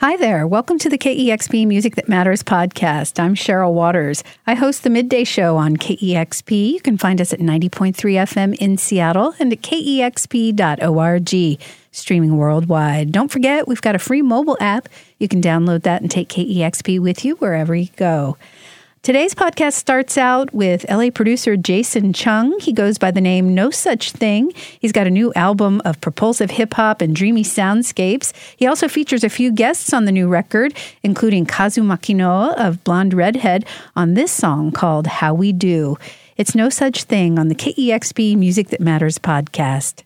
Hi there. Welcome to the KEXP Music That Matters podcast. I'm Cheryl Waters. I host the midday show on KEXP. You can find us at 90.3 FM in Seattle and at kexp.org, streaming worldwide. Don't forget, we've got a free mobile app. You can download that and take KEXP with you wherever you go. Today's podcast starts out with LA producer Jason Chung. He goes by the name Nosaj Thing. He's got a new album of propulsive hip hop and dreamy soundscapes. He also features a few guests on the new record, including Kazu Makino of Blonde Redhead on this song called How We Do. It's Nosaj Thing on the KEXP Music That Matters podcast.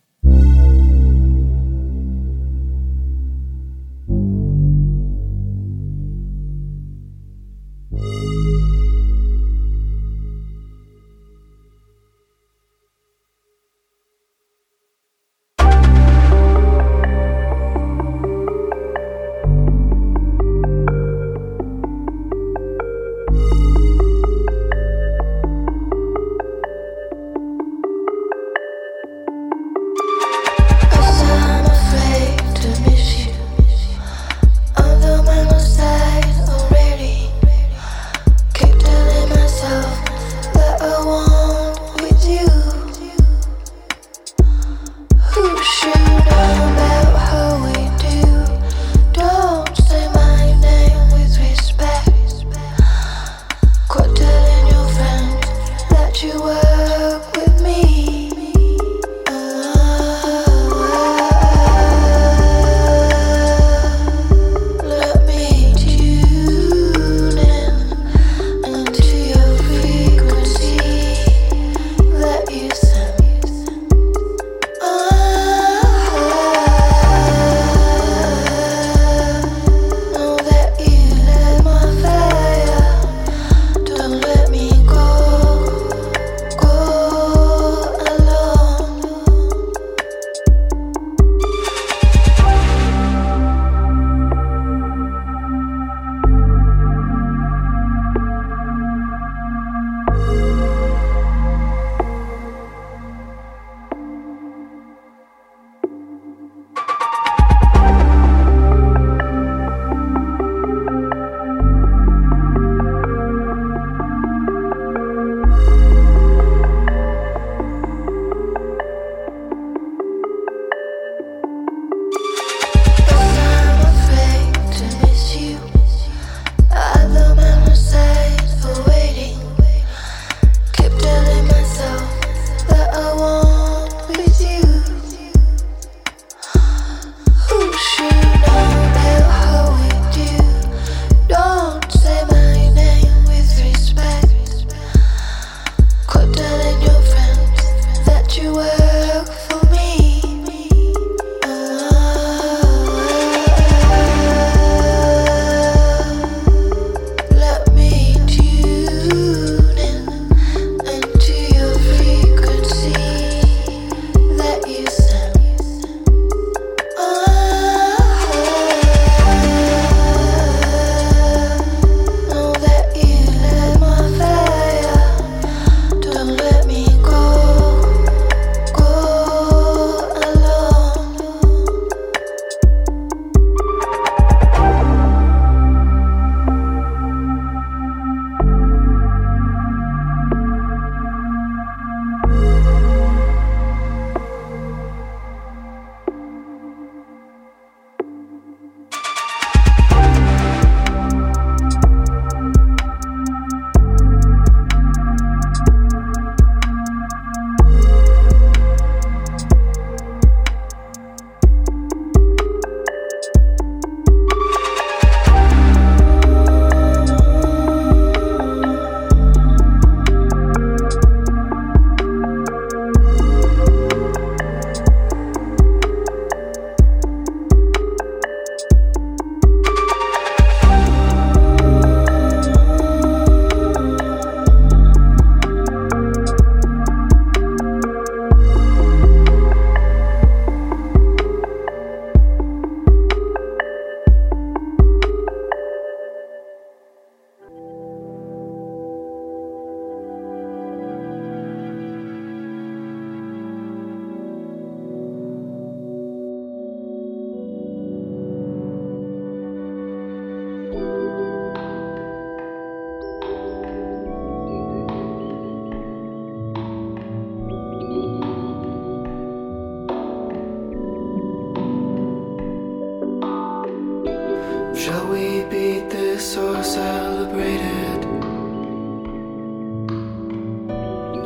Shall we beat this or celebrate it?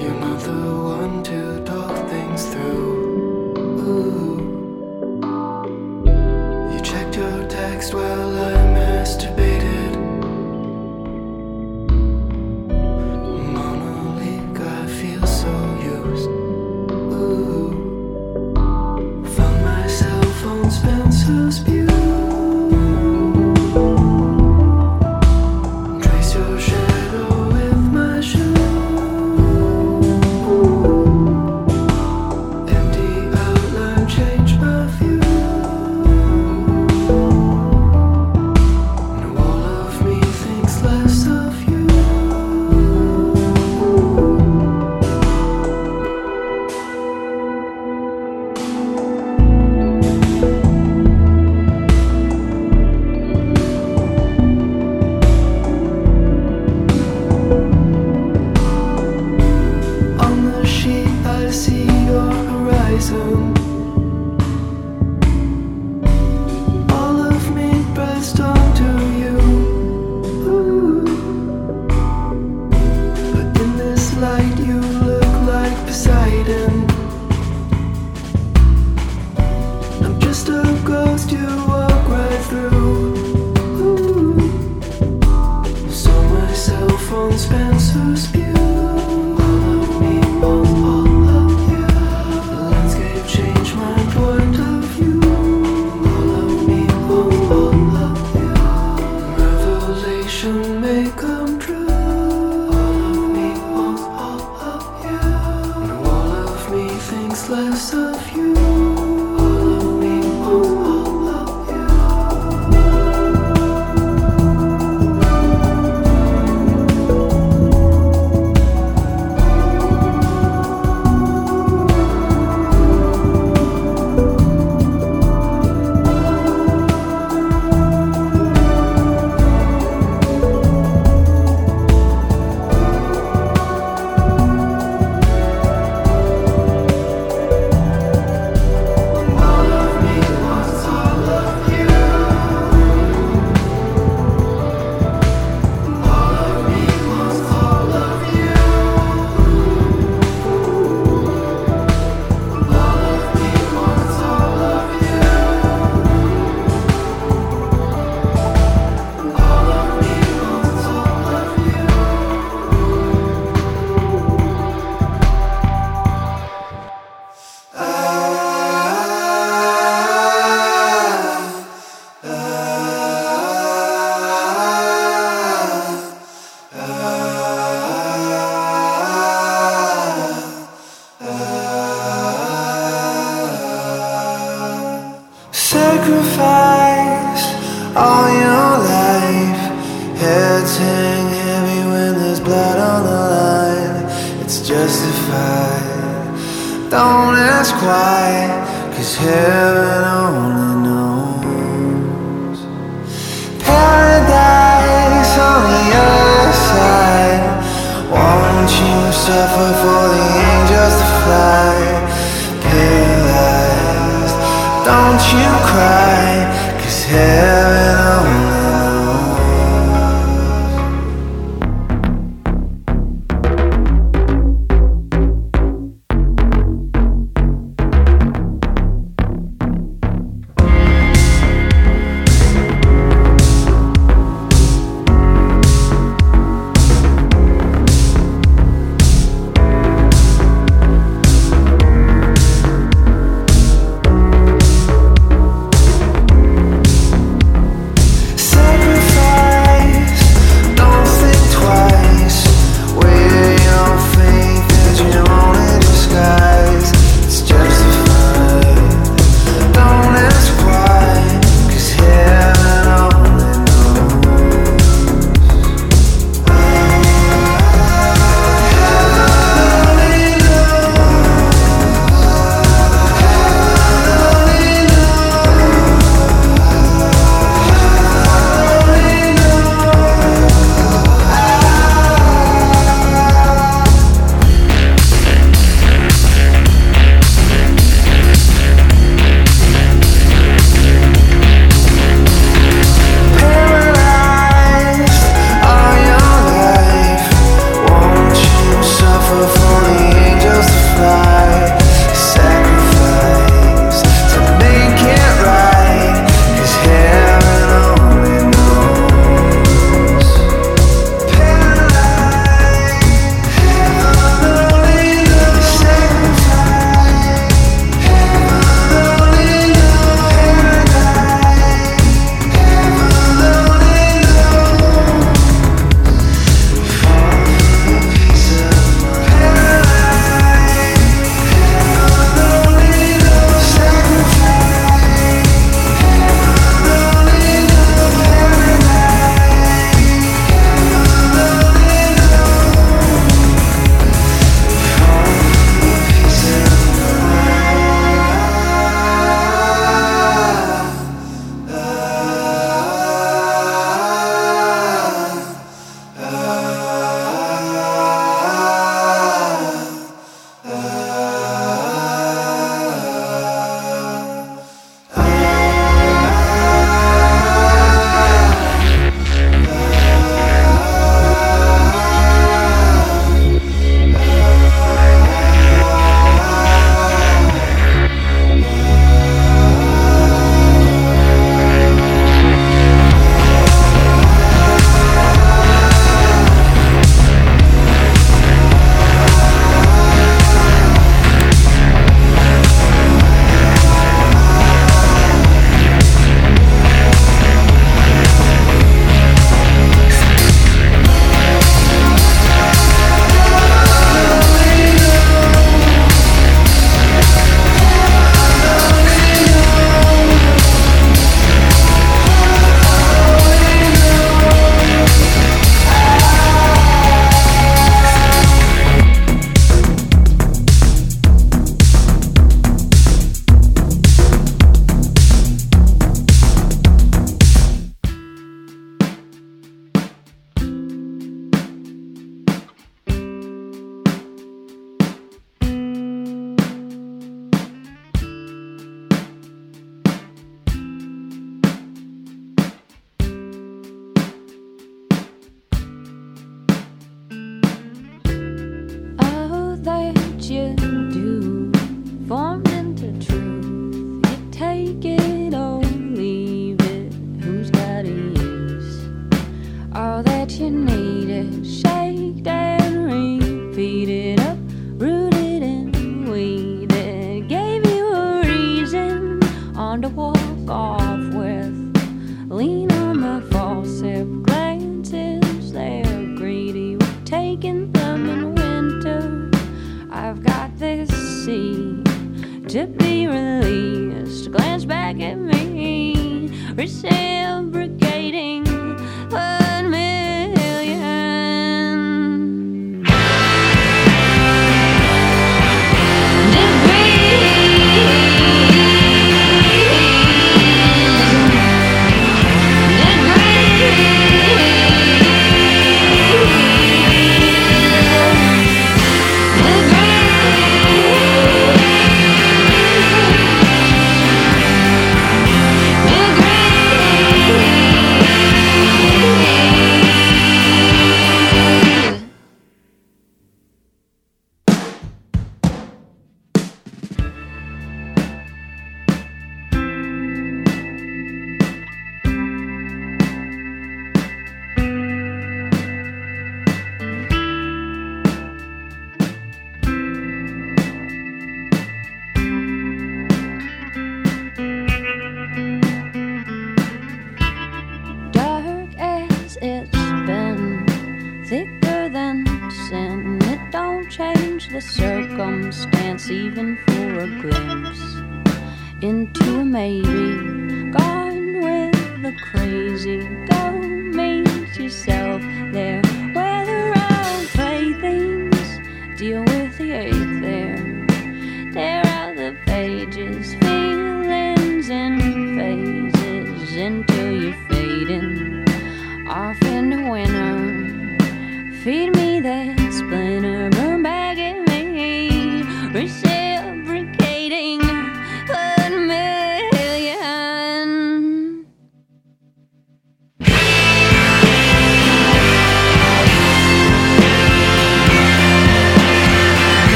You're not the one to suffer for the end.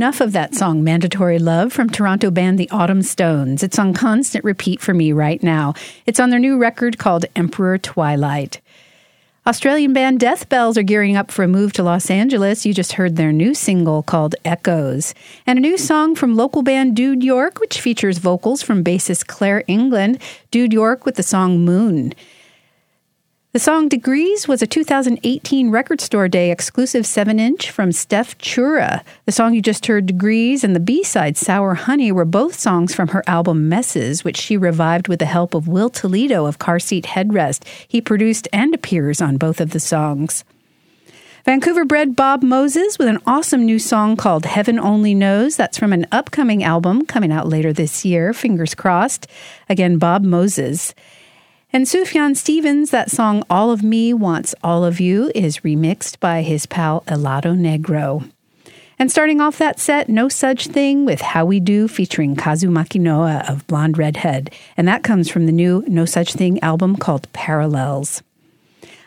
Enough of that song, Mandatory Love, from Toronto band The Autumn Stones. It's on constant repeat for me right now. It's on their new record called Emperor Twilight. Australian band Death Bells are gearing up for a move to Los Angeles. You just heard their new single called Echoes. And a new song from local band Dude York, which features vocals from bassist Claire England. Dude York with the song Moon. The song Degrees was a 2018 Record Store Day exclusive 7 inch from Stef Chura. The song you just heard, Degrees, and the B side, Sour Honey, were both songs from her album Messes, which she revived with the help of Will Toledo of Car Seat Headrest. He produced and appears on both of the songs. Vancouver bred Bob Moses with an awesome new song called Heaven Only Knows. That's from an upcoming album coming out later this year, fingers crossed. Again, Bob Moses. And Sufjan Stevens, that song All of Me Wants All of You, is remixed by his pal Helado Negro. And starting off that set, Nosaj Thing with How We Do featuring Kazu Makino of Blonde Redhead. And that comes from the new Nosaj Thing album called Parallels.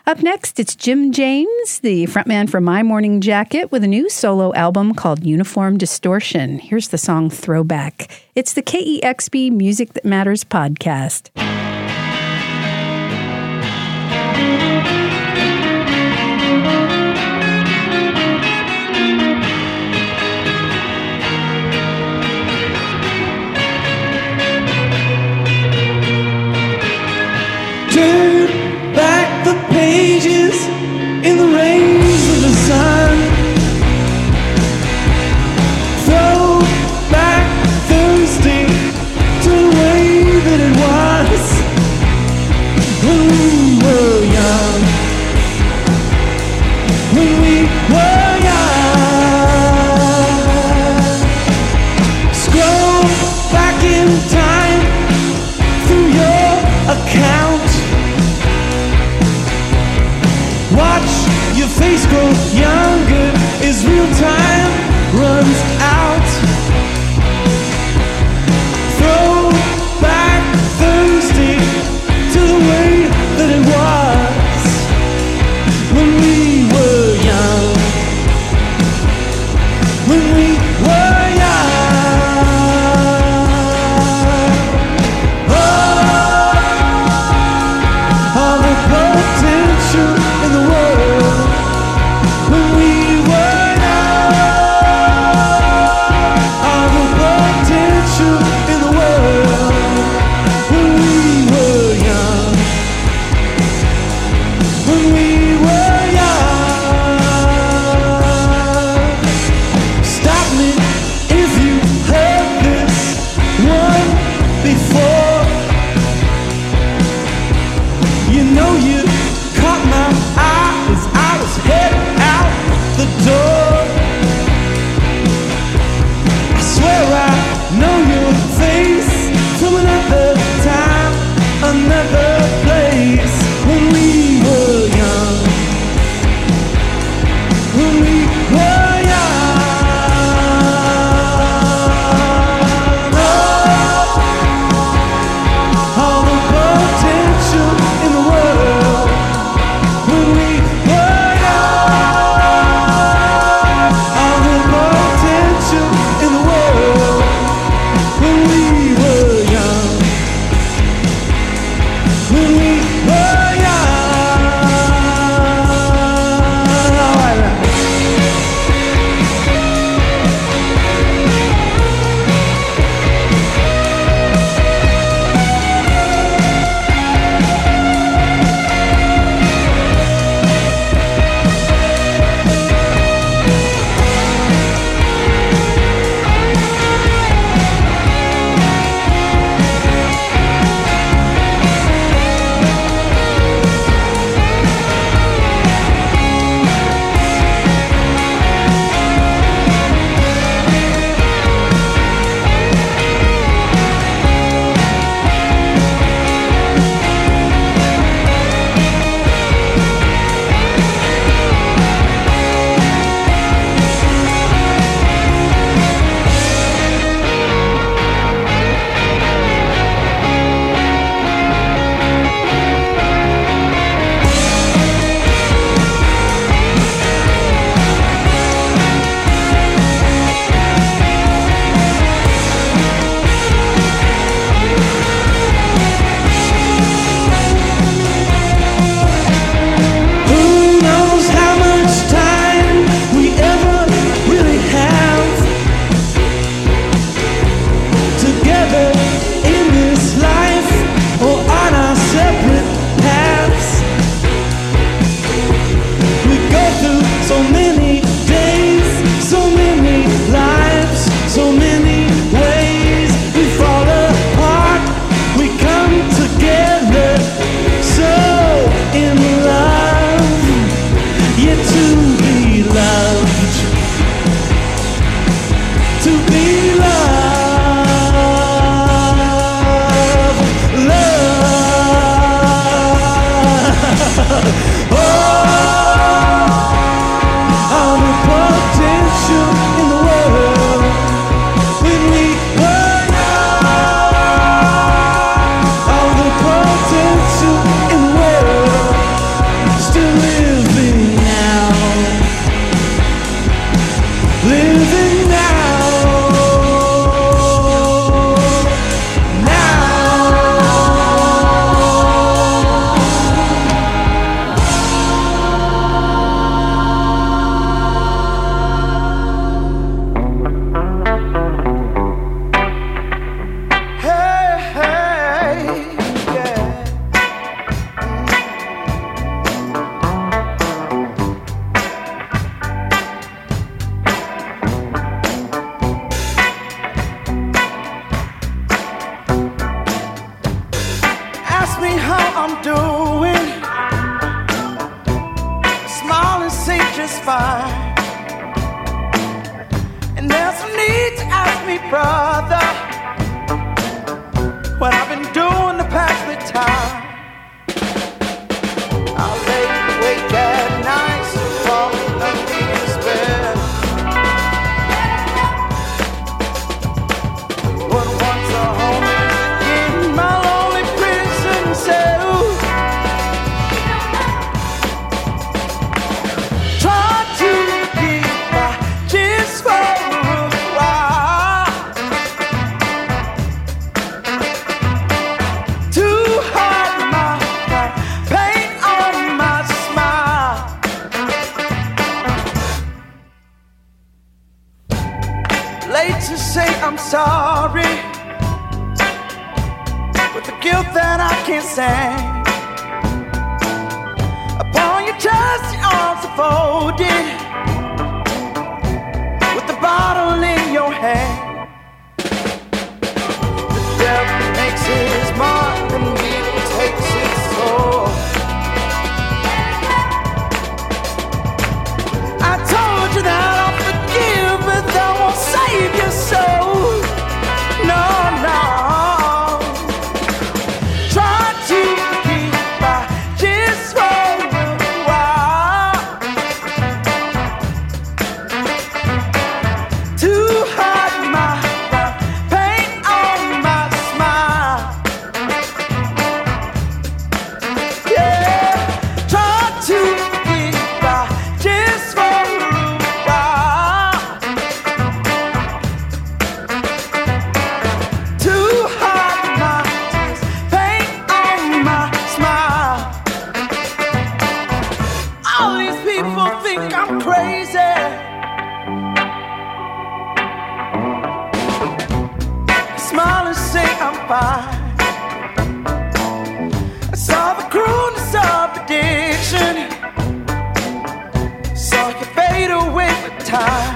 Up next, it's Jim James, the frontman for My Morning Jacket, with a new solo album called Uniform Distortion. Here's the song Throwback. It's the KEXP Music That Matters podcast. Turn time.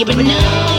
You put noise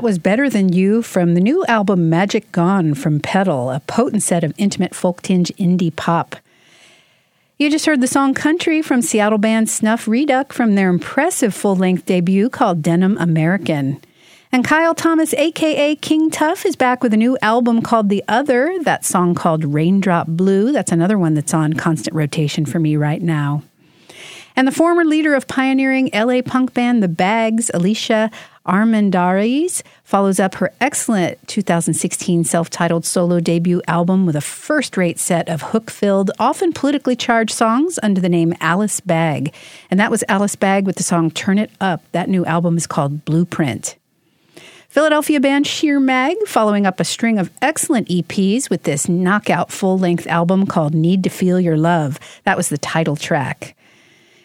That was Better Than You from the new album Magic Gone from Petal, a potent set of intimate folk tinge indie pop. You just heard the song Country from Seattle band Snuff Redux from their impressive full length debut called Denim American. And Kyle Thomas, aka King Tuff, is back with a new album called The Other, that song called Raindrop Blue. That's another one that's on constant rotation for me right now. And the former leader of pioneering LA punk band The Bags, Alicia Armendariz, follows up her excellent 2016 self titled solo debut album with a first rate set of hook filled, often politically charged songs under the name Alice Bag. And that was Alice Bag with the song Turn It Up. That new album is called Blueprint. Philadelphia band Sheer Mag, following up a string of excellent EPs with this knockout full length album called Need to Feel Your Love. That was the title track.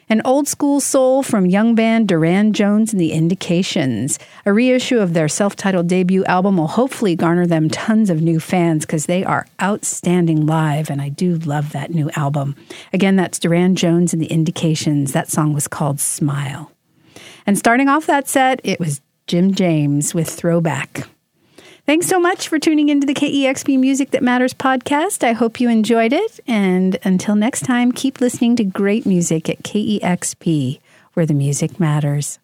An old school soul from young band Durand Jones and the Indications. A reissue of their self titled debut album will hopefully garner them tons of new fans because they are outstanding live, and I do love that new album. Again, that's Durand Jones and the Indications. That song was called Smile. And starting off that set, it was Jim James with Throwback. Thanks so much for tuning into the KEXP Music That Matters podcast. I hope you enjoyed it. And until next time, keep listening to great music at KEXP, where the music matters.